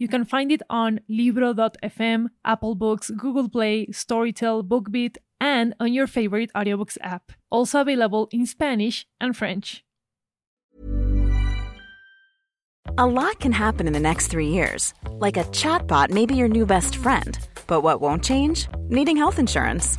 You can find it on Libro.fm, Apple Books, Google Play, Storytel, BookBeat, and on your favorite audiobooks app. Also available in Spanish and French. A lot can happen in the next three years. Like a chatbot may be your new best friend. But what won't change? Needing health insurance.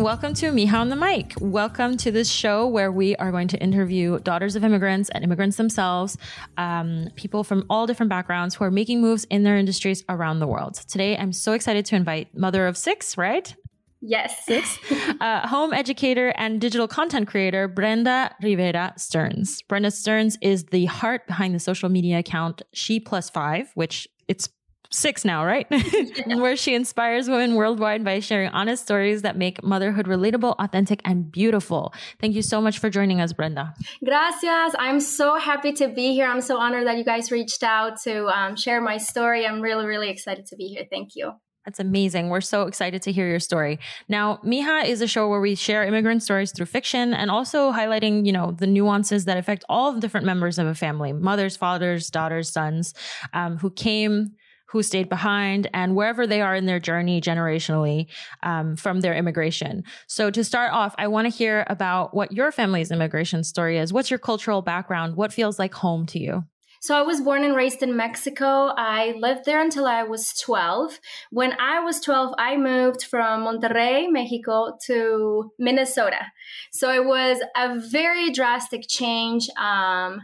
Welcome to Mija on the Mic. Welcome to this show where we are going to interview daughters of immigrants and immigrants themselves, um, people from all different backgrounds who are making moves in their industries around the world. Today, I'm so excited to invite mother of six, right? Yes. Six. Uh, home educator and digital content creator, Brenda Rivera Stearns. Brenda Stearns is the heart behind the social media account She Plus Five, which it's six now, right? Where she inspires women worldwide by sharing honest stories that make motherhood relatable, authentic, and beautiful. Thank you so much for joining us, Brenda. Gracias. I'm so happy to be here. I'm so honored that you guys reached out to um, share my story. I'm really, really excited to be here. Thank you. That's amazing. We're so excited to hear your story. Now, Mija is a show where we share immigrant stories through fiction and also highlighting, you know, the nuances that affect all the different members of a family, mothers, fathers, daughters, sons, um, who came who stayed behind and wherever they are in their journey generationally um, from their immigration. So, to start off, I want to hear about what your family's immigration story is. What's your cultural background? What feels like home to you? So I was born and raised in Mexico. I lived there until I was 12. When I was 12, I moved from Monterrey, Mexico to Minnesota. So it was a very drastic change. Um,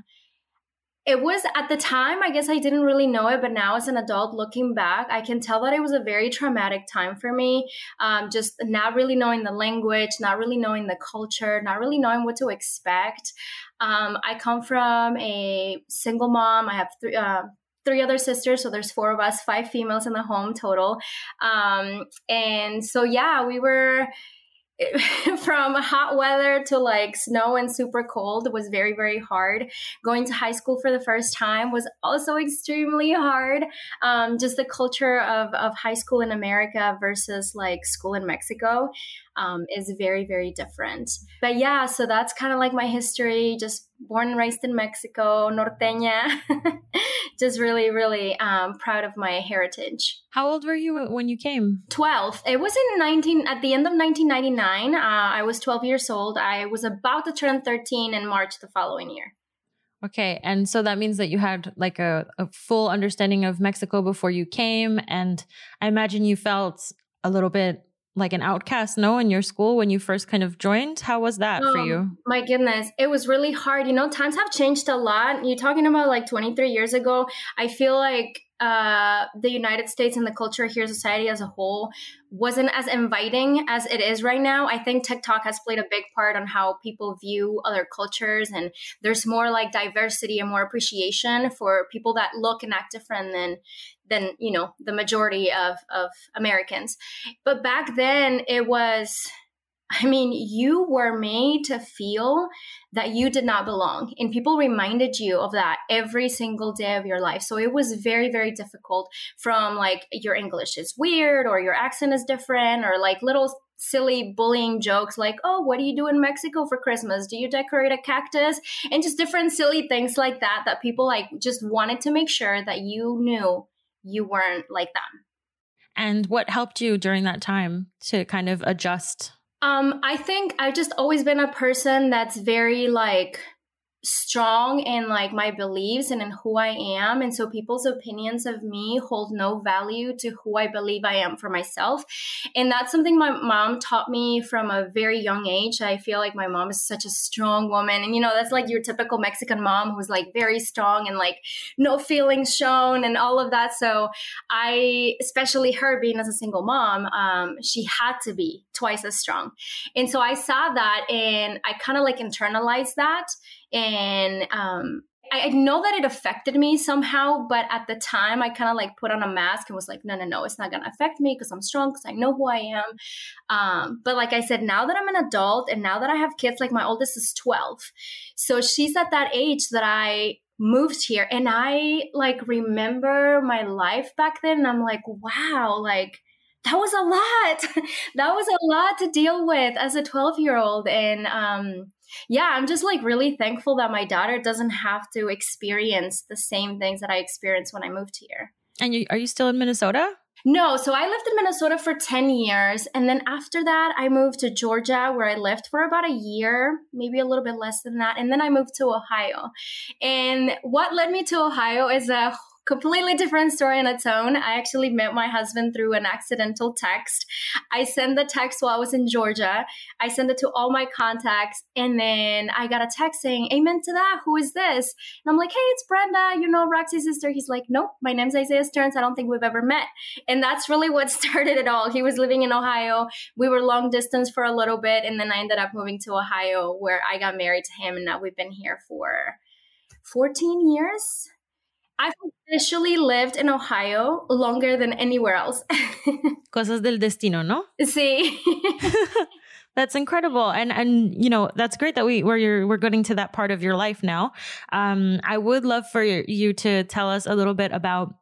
it was at the time i guess i didn't really know it but now as an adult looking back i can tell that it was a very traumatic time for me. Um, just not really knowing the language not really knowing the culture not really knowing what to expect. Um, i come from a single mom. I have three uh, three other sisters so there's four of us five females in the home total. Um, and so yeah we were from hot weather to like snow and super cold was very very hard. Going to high school for the first time was also extremely hard. Um, just the culture of, of high school in america versus like school in mexico um, is very, very different. But yeah, so that's kind of like my history. Just born and raised in Mexico, norteña. just really, really um, proud of my heritage. How old were you when you came? 12. It was in 19, at the end of 1999. Uh, I was 12 years old. I was about to turn 13 in March the following year. Okay. And so that means that you had like a, a full understanding of Mexico before you came. And I imagine you felt a little bit like an outcast no in your school when you first kind of joined? How was that for you? Um, my goodness it was really hard. You know times have changed a lot. You're talking about like 23 years ago. I feel like uh, the United States and the culture here, society as a whole, wasn't as inviting as it is right now. I think TikTok has played a big part on how people view other cultures, and there's more like diversity and more appreciation for people that look and act different than than you know the majority of of Americans. But back then, it was I mean, you were made to feel that you did not belong. And people reminded you of that every single day of your life. So it was very, very difficult from like your English is weird or your accent is different or like little silly bullying jokes like, oh, what do you do in Mexico for Christmas? Do you decorate a cactus? And just different silly things like that, that people like just wanted to make sure that you knew you weren't like them. And what helped you during that time to kind of adjust um, I think I've just always been a person that's very like strong in like my beliefs and in who I am. And so people's opinions of me hold no value to who I believe I am for myself. And that's something my mom taught me from a very young age. I feel like my mom is such a strong woman. And, you know, that's like your typical Mexican mom who's like very strong and like no feelings shown and all of that. So I, especially her being as a single mom, um, she had to be twice as strong. And so I saw that and I kind of like internalized that and um, I know that it affected me somehow, but at the time I kind of like put on a mask and was like, no, no, no, it's not to affect me because I'm strong, because I know who I am. Um, but like I said, now that I'm an adult and now that I have kids, like my oldest is 12. So she's at that age that I moved here and I like remember my life back then. And I'm like, wow, like that was a lot. that was a lot to deal with as a 12 year old. And, um, yeah, I'm just like really thankful that my daughter doesn't have to experience the same things that I experienced when I moved here. And you, are you still in Minnesota? No, so I lived in Minnesota for 10 years. And then after that, I moved to Georgia, where I lived for about a year, maybe a little bit less than that. And then I moved to Ohio. And what led me to Ohio is a completely different story on its own. I actually met my husband through an accidental text. I sent the text while I was in Georgia. I sent it to all my contacts, and then I got a text saying, Amen to that. Who is this? And I'm like, Hey, it's Brenda, you know, Roxy's sister. He's like, Nope, my name's Isaiah Stearns. I don't think we've ever met. And that's really what started it all. He was living in Ohio. We were long distance for a little bit, and then I ended up moving to Ohio where I got married to him, and now we've been here for 14 years I've officially lived in Ohio longer than anywhere else. Cosas del destino, ¿no? Sí. That's incredible, and and you know that's great that we where you're we're getting to that part of your life now. Um, I would love for you to tell us a little bit about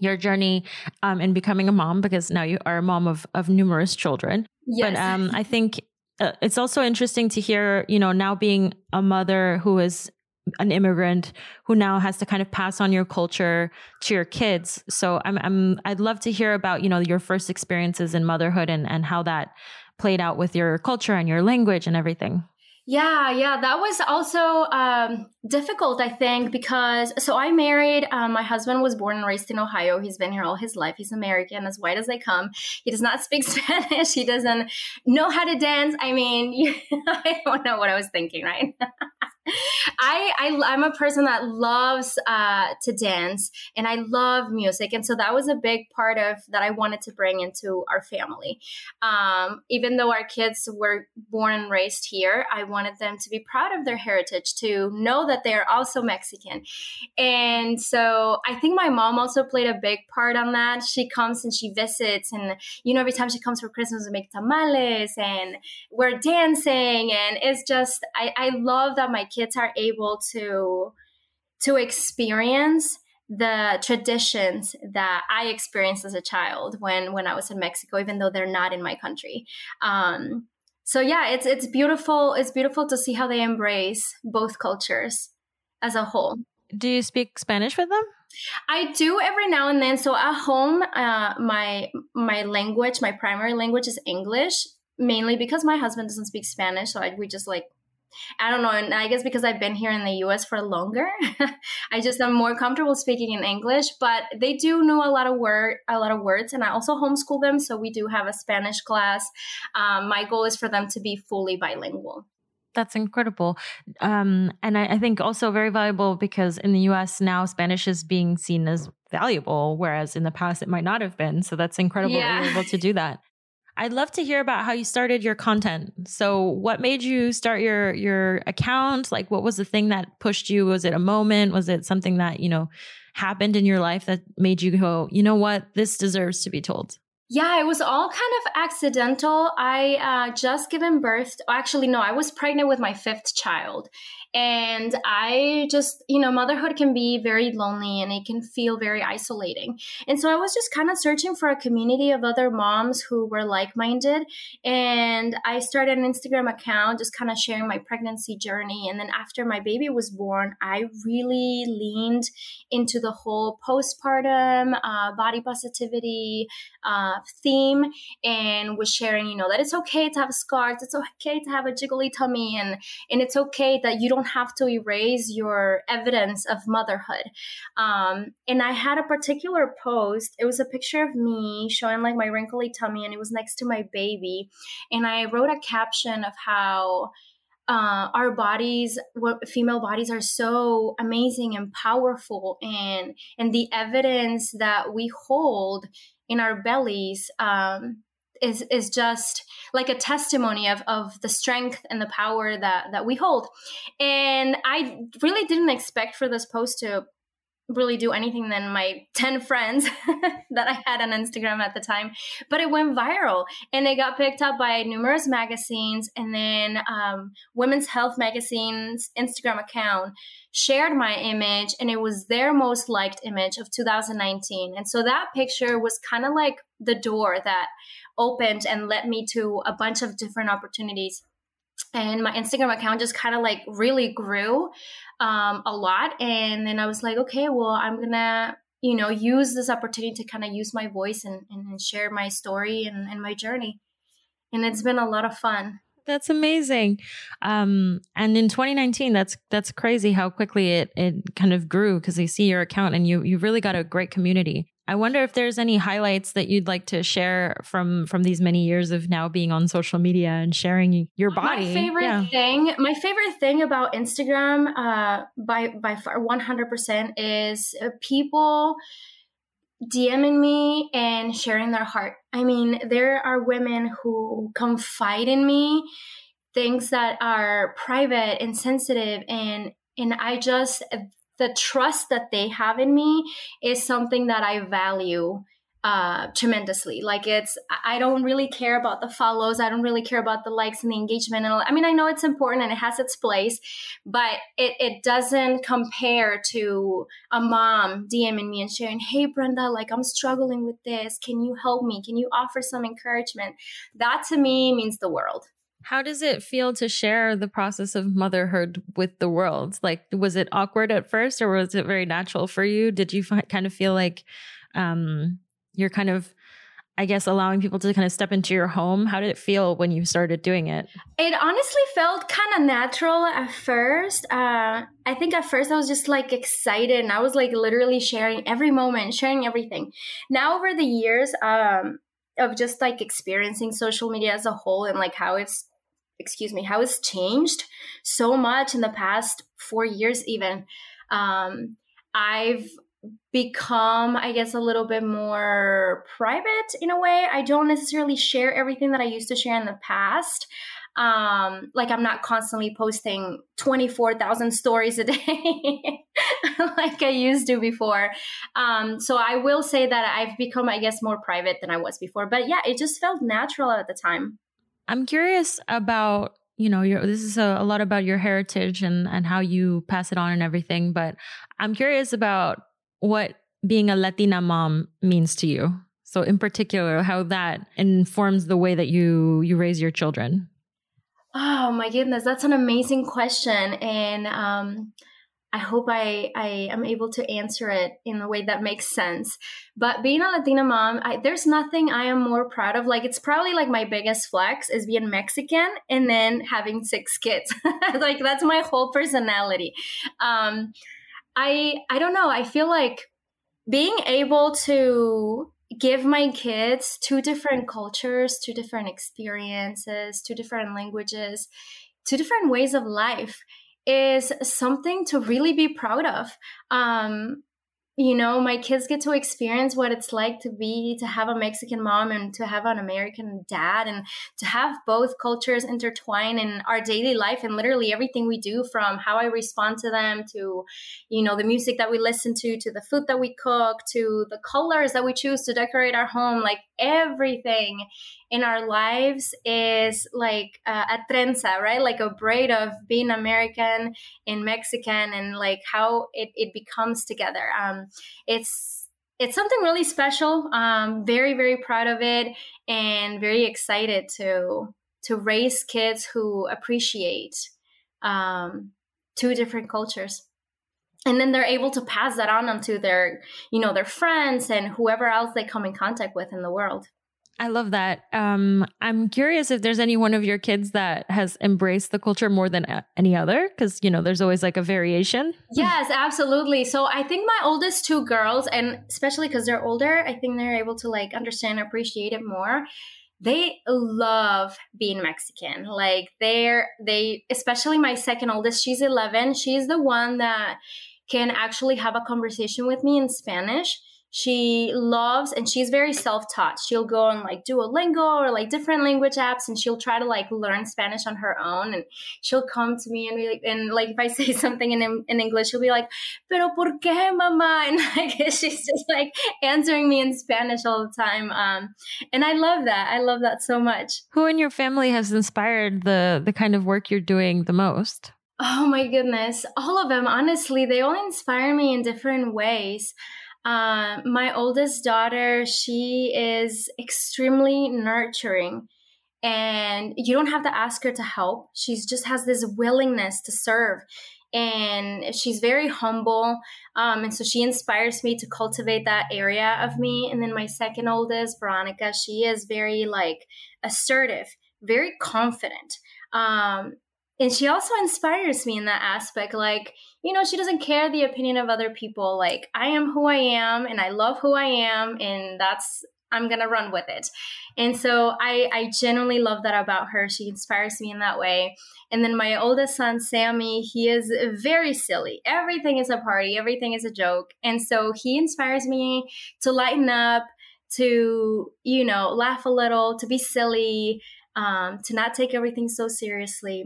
your journey um, in becoming a mom because now you are a mom of of numerous children. Yes. But um, I think uh, it's also interesting to hear, you know, now being a mother who is an immigrant who now has to kind of pass on your culture to your kids. So I'm, I'm I'd love to hear about, you know, your first experiences in motherhood and, and how that played out with your culture and your language and everything. Yeah, yeah, that was also um, difficult, I think, because so I married. Um, my husband was born and raised in Ohio. He's been here all his life. He's American, as white as they come. He does not speak Spanish. He doesn't know how to dance. I mean, I don't know what I was thinking, right? I, I am a person that loves uh, to dance and I love music, and so that was a big part of that I wanted to bring into our family. Um, even though our kids were born and raised here, I wanted them to be proud of their heritage, to know that they are also Mexican, and so I think my mom also played a big part on that. She comes and she visits, and you know every time she comes for Christmas, we make tamales and we're dancing, and it's just I, I love that my kids are able to to experience the traditions that I experienced as a child when when I was in Mexico, even though they're not in my country. Um, so yeah, it's it's beautiful. It's beautiful to see how they embrace both cultures as a whole. Do you speak Spanish with them? I do every now and then. So at home, uh, my my language, my primary language is English, mainly because my husband doesn't speak Spanish. So I, we just like I don't know. And I guess because I've been here in the US for longer, I just am more comfortable speaking in English. But they do know a lot of word, a lot of words, and I also homeschool them, so we do have a Spanish class. Um, my goal is for them to be fully bilingual. That's incredible. Um, and I, I, think also very valuable because in the US now Spanish is being seen as valuable, whereas in the past it might not have been. So that's incredible yeah. that you're able to do that. I'd love to hear about how you started your content. So, what made you start your your account? Like what was the thing that pushed you? Was it a moment? Was it something that, you know, happened in your life that made you go, "You know what? This deserves to be told." Yeah, it was all kind of accidental. I uh, just given birth. Actually, no, I was pregnant with my fifth child. And I just, you know, motherhood can be very lonely and it can feel very isolating. And so I was just kind of searching for a community of other moms who were like minded. And I started an Instagram account just kind of sharing my pregnancy journey. And then after my baby was born, I really leaned into the whole postpartum uh, body positivity uh, theme and was sharing, you know, that it's okay to have scars, it's okay to have a jiggly tummy, and and it's okay that you don't don't have to erase your evidence of motherhood. Um, and I had a particular post. It was a picture of me showing like my wrinkly tummy, and it was next to my baby. And I wrote a caption of how uh, our bodies what female bodies are so amazing and powerful and and the evidence that we hold in our bellies um, is is just like a testimony of of the strength and the power that that we hold and i really didn't expect for this post to really do anything than my 10 friends that I had on Instagram at the time. But it went viral and it got picked up by numerous magazines. And then um, Women's Health Magazine's Instagram account shared my image, and it was their most liked image of 2019. And so that picture was kind of like the door that opened and led me to a bunch of different opportunities and my Instagram account just kind of like really grew um, a lot. And then I was like, okay, well, I'm gonna you know use this opportunity to kind of use my voice and, and share my story and, and my journey. And it's been a lot of fun. That's amazing. Um, and in 2019, that's that's crazy how quickly it it kind of grew because I see your account and you you've really got a great community. I wonder if there's any highlights that you'd like to share from from these many years of now being on social media and sharing your body. My favorite yeah. thing, my favorite thing about Instagram, uh, by by far, 100% is uh, people DMing me and sharing their heart. I mean, there are women who confide in me things that are private and sensitive and and I just the trust that they have in me is something that I value uh tremendously. Like it's i don't really care about the follows. I don't really care about the likes and the engagement and i mean i know it's important and it has its place but it, it doesn't compare to a mom dming me and sharing hey brenda like i'm struggling with this. Can you help me? Can you offer some encouragement? That to me means the world how does it feel to share the process of motherhood with the world? Like, was it awkward at first or was it very natural for you? Did you find, kind of feel like um, you're kind of, I guess, allowing people to kind of step into your home? How did it feel when you started doing it? It honestly felt kind of natural at first. Uh, I think at first I was just like excited and I was like literally sharing every moment, sharing everything. Now, over the years, um, of just like experiencing social media as a whole and like how it's excuse me, how it's changed so much in the past four years, even. Um, I've become, I guess, a little bit more private in a way. I don't necessarily share everything that I used to share in the past. Um, like I'm not constantly posting 24,000 stories a day like I used to before. Um, so I will say that I've become, I guess, more private than I was before. But yeah, it just felt natural at the time. I'm curious about you know your this is a, a, lot about your heritage and and how you pass it on and everything but i'm curious about what being a latina mom means to you. So in particular how that informs the way that you you raise your children. Oh my goodness that's an amazing question and um I hope I, I am able to answer it in a way that makes sense. But being a Latina mom, I, there's nothing I am more proud of. Like, it's probably like my biggest flex is being Mexican and then having six kids. like, that's my whole personality. Um, I, I don't know. I feel like being able to give my kids two different cultures, two different experiences, two different languages, two different ways of life is something to really be proud of. Um, you know, my kids get to experience what it's like to be, to have a Mexican mom and to have an American dad and to have both cultures intertwine in our daily life and literally everything we do from how I respond to them to, you know, the music that we listen to, to the food that we cook, to the colors that we choose to decorate our home, like everything in our lives is like uh, a trenza, right? Like a braid of being American and Mexican and like how it, it becomes together. Um, it's it's something really special. Um, very very proud of it and very excited to to raise kids who appreciate um, two different cultures and then they're able to pass that on onto their you know their friends and whoever else they come in contact with in the world I love that. Um, I'm curious if there's any one of your kids that has embraced the culture more than any other, because you know there's always like a variation. Yes, absolutely. So I think my oldest two girls, and especially because they're older, I think they're able to like understand, appreciate it more. They love being Mexican. Like they're they, especially my second oldest. She's 11. She's the one that can actually have a conversation with me in Spanish she loves and she's very self-taught. She'll go on like duolingo or like different language apps and she'll try to like learn spanish on her own and she'll come to me and be like and like if i say something in, in english she'll be like pero por qué mama and like she's just like answering me in spanish all the time um and i love that. I love that so much. Who in your family has inspired the the kind of work you're doing the most? Oh my goodness. All of them honestly they all inspire me in different ways uh, my oldest daughter, she is extremely nurturing and you don't have to ask her to help. She just has this willingness to serve and she's very humble. Um, and so she inspires me to cultivate that area of me. And then my second oldest, Veronica, she is very like assertive, very confident. Um, and she also inspires me in that aspect like you know she doesn't care the opinion of other people like i am who i am and i love who i am and that's i'm gonna run with it. And so i i genuinely love that about her. She inspires me in that way. And then my oldest son sammy he is very silly. Everything is a party. Everything is a joke. And so he inspires me to lighten up to you know laugh a little to be silly um, to not take everything so seriously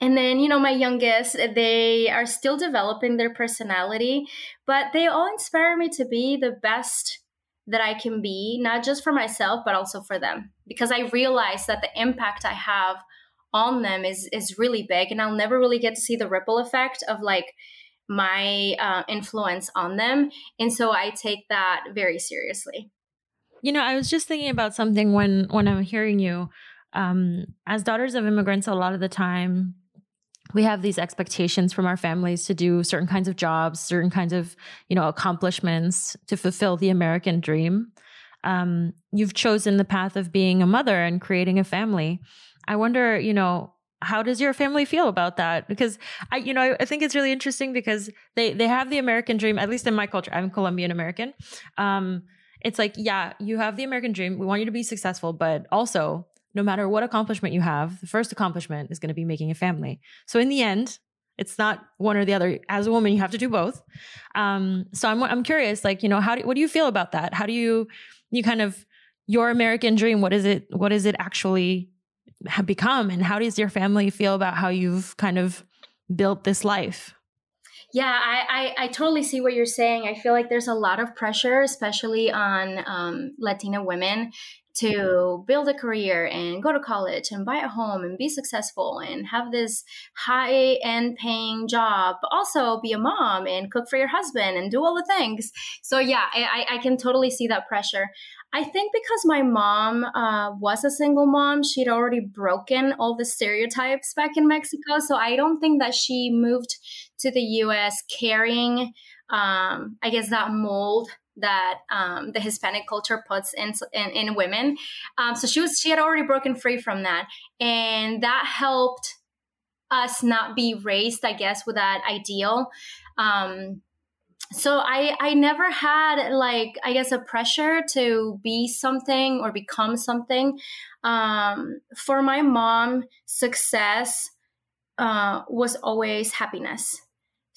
and then, you know, my youngest, they are still developing their personality, but they all inspire me to be the best that I can be, not just for myself, but also for them. Because I realize that the impact I have on them is is really big, and I'll never really get to see the ripple effect of like my uh, influence on them. And so I take that very seriously. You know, I was just thinking about something when when I'm hearing you. Um, as daughters of immigrants, a lot of the time we have these expectations from our families to do certain kinds of jobs, certain kinds of, you know, accomplishments to fulfill the American dream. Um, you've chosen the path of being a mother and creating a family. I wonder, you know, how does your family feel about that? Because I, you know, I, think it's really interesting because they they have the American dream. At least in my culture, I'm Colombian American. Um, it's like, yeah, you have the American dream. We want you to be successful, but also no matter what accomplishment you have, the first accomplishment is going to be making a family. So in the end, it's not one or the other. As a woman, you have to do both. Um, so I'm I'm curious, like you know, how do, what do you feel about that? How do you you kind of your American dream? What is it? What is it actually have become? And how does your family feel about how you've kind of built this life? Yeah, I, I, I, totally see what you're saying. I feel like there's a lot of pressure, especially on um, Latina women, to build a career and go to college and buy a home and be successful and have this high end paying job, but also be a mom and cook for your husband and do all the things. So, yeah, I, I can totally see that pressure. I think because my mom uh, was a single mom, she'd already broken all the stereotypes back in Mexico. So, I don't think that she moved to the US carrying, um, I guess, that mold that um, the Hispanic culture puts in in, in women. Um, so she was she had already broken free from that, and that helped us not be raised, I guess, with that ideal. Um, so I I never had like I guess a pressure to be something or become something. Um, for my mom, success uh, was always happiness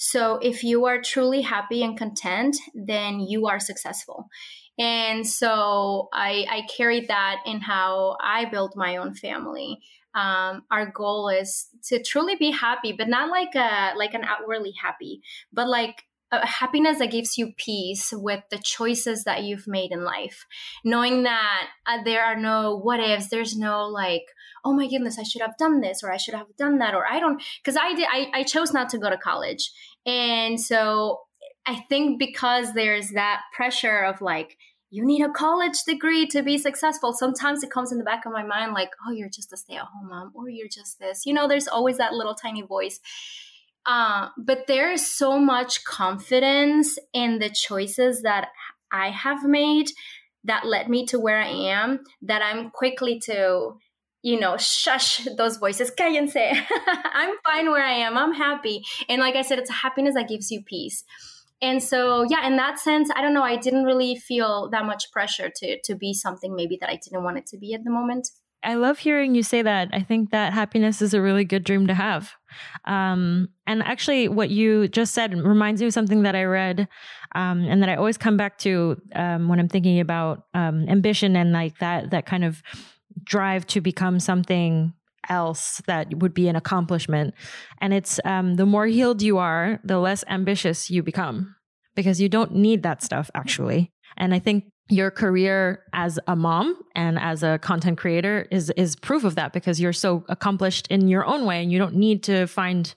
so if you are truly happy and content, then you are successful. And so I, I carried that in how I built my own family. Um, our goal is to truly be happy, but not like a like an outwardly happy, but like a happiness that gives you peace with the choices that you've made in life, knowing that uh, there are no what ifs. There's no like, oh my goodness, I should have done this or I should have done that or I don't because I did I, I chose not to go to college and so I think because there's that pressure of like, you need a college degree to be successful. Sometimes it comes in the back of my mind like, oh, you're just a stay at home mom, or you're just this. You know, there's always that little tiny voice. Uh, but there is so much confidence in the choices that I have made that led me to where I am that I'm quickly to you know, shush those voices. Cállense. I'm fine where I am. I'm happy. And like I said, it's a happiness that gives you peace. And so, yeah, in that sense, I don't know. I didn't really feel that much pressure to to be something maybe that I didn't want it to be at the moment. I love hearing you say that. I think that happiness is a really good dream to have. Um, and actually, what you just said reminds me of something that I read um, and that I always come back to um, when I'm thinking about um, ambition and like that that kind of drive to become something else that would be an accomplishment. And it's um, the more healed you are, the less ambitious you become because you don't need that stuff actually. And I think your career as a mom and as a content creator is is proof of that because you're so accomplished in your own way and you don't need to find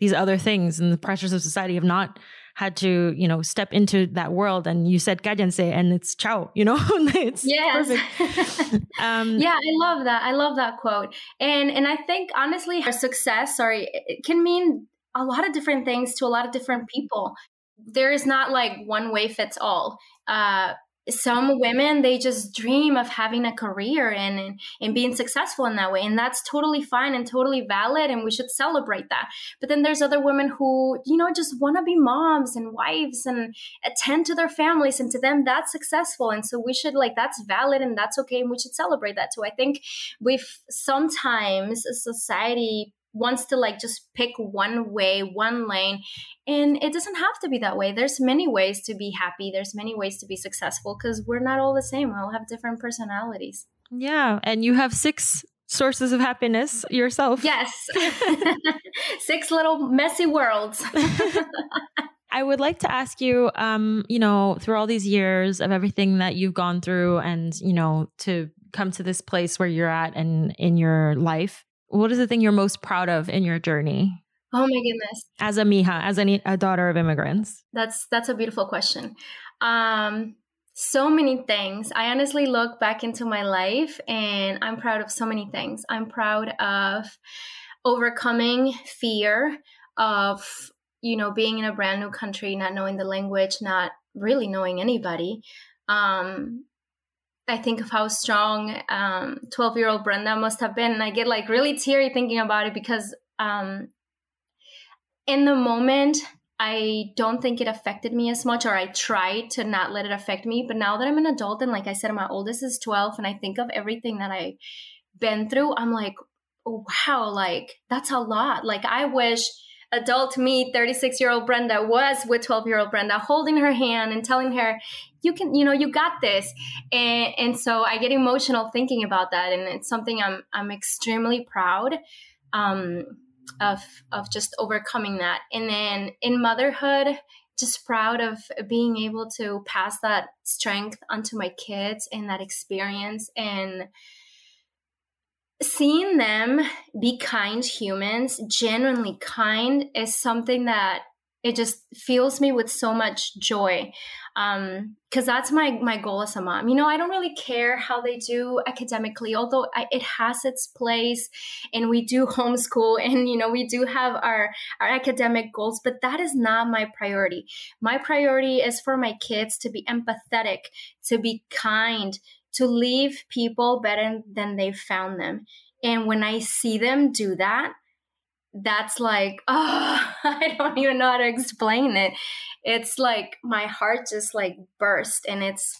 these other things and the pressures of society have not had to, you know, step into that world and you said cállense and it's ciao, you know? it's yes. um, yeah, I love that. I love that quote. And and I think honestly our success, sorry, it can mean a lot of different things to a lot of different people. There is not like one way fits all. Uh, some women they just dream of having a career and, and, being successful in that way and that's totally fine and totally valid and we should celebrate that. But then there's other women who you know just want to be moms and wives and attend to their families and to them that's successful and so we should like that's valid and that's okay and we should celebrate that too. I think we've sometimes a society wants to like just pick one way, one lane. And it doesn't have to be that way. There's many ways to be happy. There's many ways to be successful because we're not all the same. We all have different personalities. Yeah. And you have six sources of happiness yourself. Yes. six little messy worlds. I would like to ask you, um, you know, through all these years of everything that you've gone through and, you know, to come to this place where you're at and in your life, what is the thing you're most proud of in your journey? Oh my goodness. As a Mija, as a, a daughter of immigrants. That's that's a beautiful question. Um so many things. I honestly look back into my life and I'm proud of so many things. I'm proud of overcoming fear of you know being in a brand new country, not knowing the language, not really knowing anybody. Um I think of how strong 12 um, year old Brenda must have been. And I get like really teary thinking about it because um, in the moment, I don't think it affected me as much, or I tried to not let it affect me. But now that I'm an adult, and like I said, my oldest is 12, and I think of everything that I've been through, I'm like, oh, wow, like that's a lot. Like, I wish adult me, 36 year old Brenda, was with 12 year old Brenda, holding her hand and telling her, you can, you know, you got this. And, and so I get emotional thinking about that. And it's something I'm, I'm extremely proud um, of, of just overcoming that. And then in motherhood, just proud of being able to pass that strength onto my kids and that experience and seeing them be kind humans, genuinely kind, is something that it just fills me with so much joy. Um because that's my my goal as a mom. You know i don't really care how they do academically although I, it has its place and we do homeschool and you know we do have our our academic goals but that is not my priority. My priority is for my kids to be empathetic to be kind to leave people better than they found them. And when I see them do that, that's like, oh, I don't even know how to explain it. It's like my heart just like burst, and it's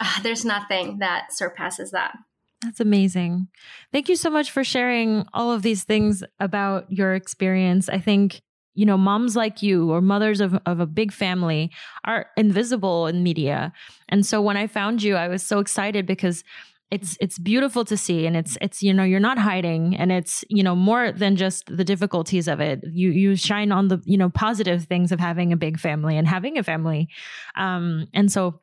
uh, there's nothing that surpasses that. That's amazing. Thank you so much for sharing all of these things about your experience. I think you know, moms like you or mothers of, of a big family are invisible in media. And so when I found you, I was so excited because it's it's beautiful to see and it's it's you know you're not hiding and it's you know more than just the difficulties of it you you shine on the you know positive things of having a big family and having a family um and so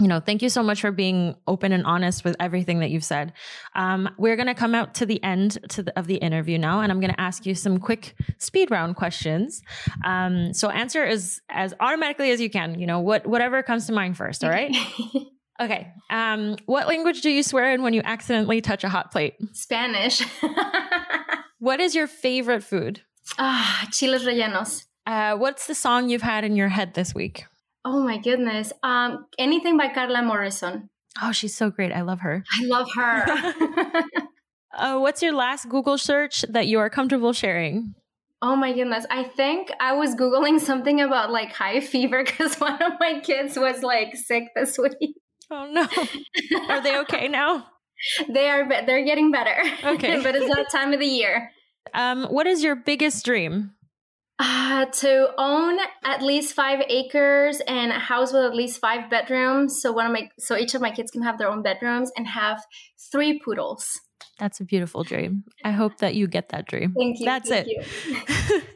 you know, thank you so much for being open and honest with everything that you've said. Um, we're going to come out to the end to the, of the interview now, and I'm going to ask you some quick speed round questions. Um, so answer as as automatically as you can. You know, what whatever comes to mind first. All right. okay. Um, what language do you swear in when you accidentally touch a hot plate? Spanish. what is your favorite food? Ah, chiles rellenos. Uh, what's the song you've had in your head this week? Oh my goodness. Um, anything by Carla Morrison. Oh, she's so great. I love her. I love her. uh, what's your last Google search that you are comfortable sharing? Oh my goodness. I think I was Googling something about like high fever because one of my kids was like sick this week. Oh no. Are they okay now? they are, they're getting better. Okay. but it's that time of the year. Um, what is your biggest dream? Uh, to own at least five acres and a house with at least five bedrooms. So one of my, so each of my kids can have their own bedrooms and have three poodles. That's a beautiful dream. I hope that you get that dream. Thank you. That's thank it. You.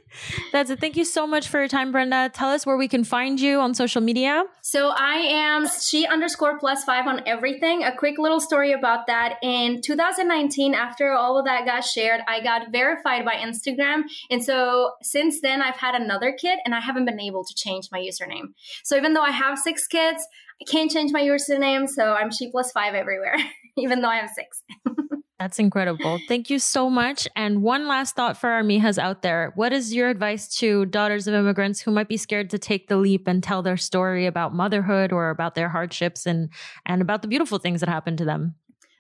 That's it. Thank you so much for your time, Brenda. Tell us where we can find you on social media. So I am she underscore plus five on everything. A quick little story about that. In 2019, after all of that got shared, I got verified by Instagram. And so since then, I've had another kid and I haven't been able to change my username. So even though I have six kids, I can't change my username. So I'm she plus five everywhere, even though I have six. That's incredible. Thank you so much. And one last thought for our Mijas out there. What is your advice to daughters of immigrants who might be scared to take the leap and tell their story about motherhood or about their hardships and, and about the beautiful things that happened to them?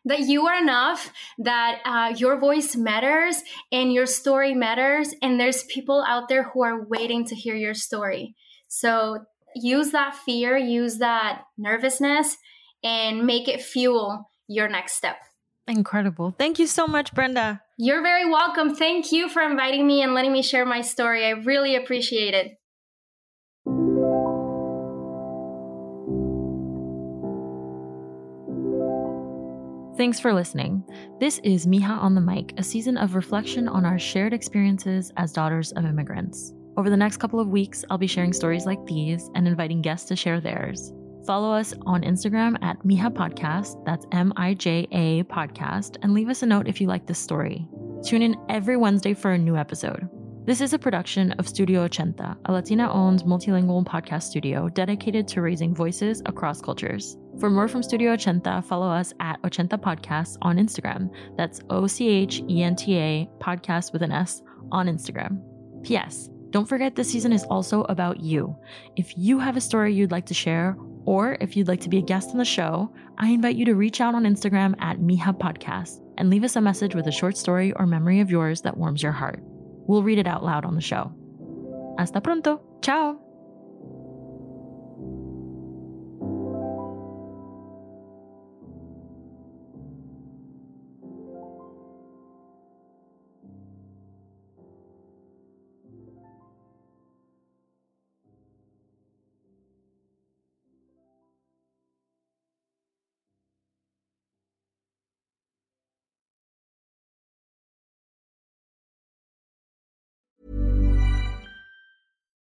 That you are enough, that uh, your voice matters and your story matters. And there's people out there who are waiting to hear your story. So use that fear, use that nervousness, and make it fuel your next step. Incredible. Thank you so much, Brenda. You're very welcome. Thank you for inviting me and letting me share my story. I really appreciate it. Thanks for listening. This is Mija on the Mic, a season of reflection on our shared experiences as daughters of immigrants. Over the next couple of weeks, I'll be sharing stories like these and inviting guests to share theirs. Follow us on Instagram at Mija Podcast, that's M I J A Podcast, and leave us a note if you like this story. Tune in every Wednesday for a new episode. This is a production of Studio Ochenta, a Latina owned multilingual podcast studio dedicated to raising voices across cultures. For more from Studio Ochenta, follow us at Ochenta Podcasts on Instagram. That's O C H E N T A podcast with an S on Instagram. P.S. Don't forget this season is also about you. If you have a story you'd like to share, or if you'd like to be a guest on the show, I invite you to reach out on Instagram at Mija Podcast and leave us a message with a short story or memory of yours that warms your heart. We'll read it out loud on the show. Hasta pronto. Ciao.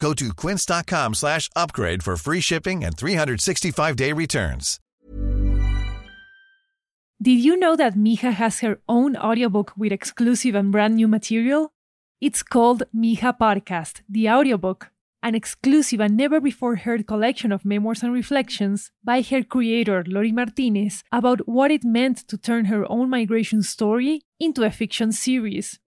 Go to quince.com slash upgrade for free shipping and 365-day returns. Did you know that Mija has her own audiobook with exclusive and brand new material? It's called Mija Podcast, the audiobook, an exclusive and never before heard collection of memoirs and reflections by her creator, Lori Martinez, about what it meant to turn her own migration story into a fiction series.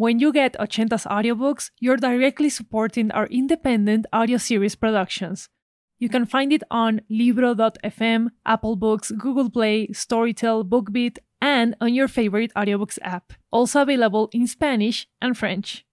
When you get Ochenta's audiobooks, you're directly supporting our independent audio series productions. You can find it on Libro.fm, Apple Books, Google Play, Storytel, BookBeat, and on your favorite audiobooks app. Also available in Spanish and French.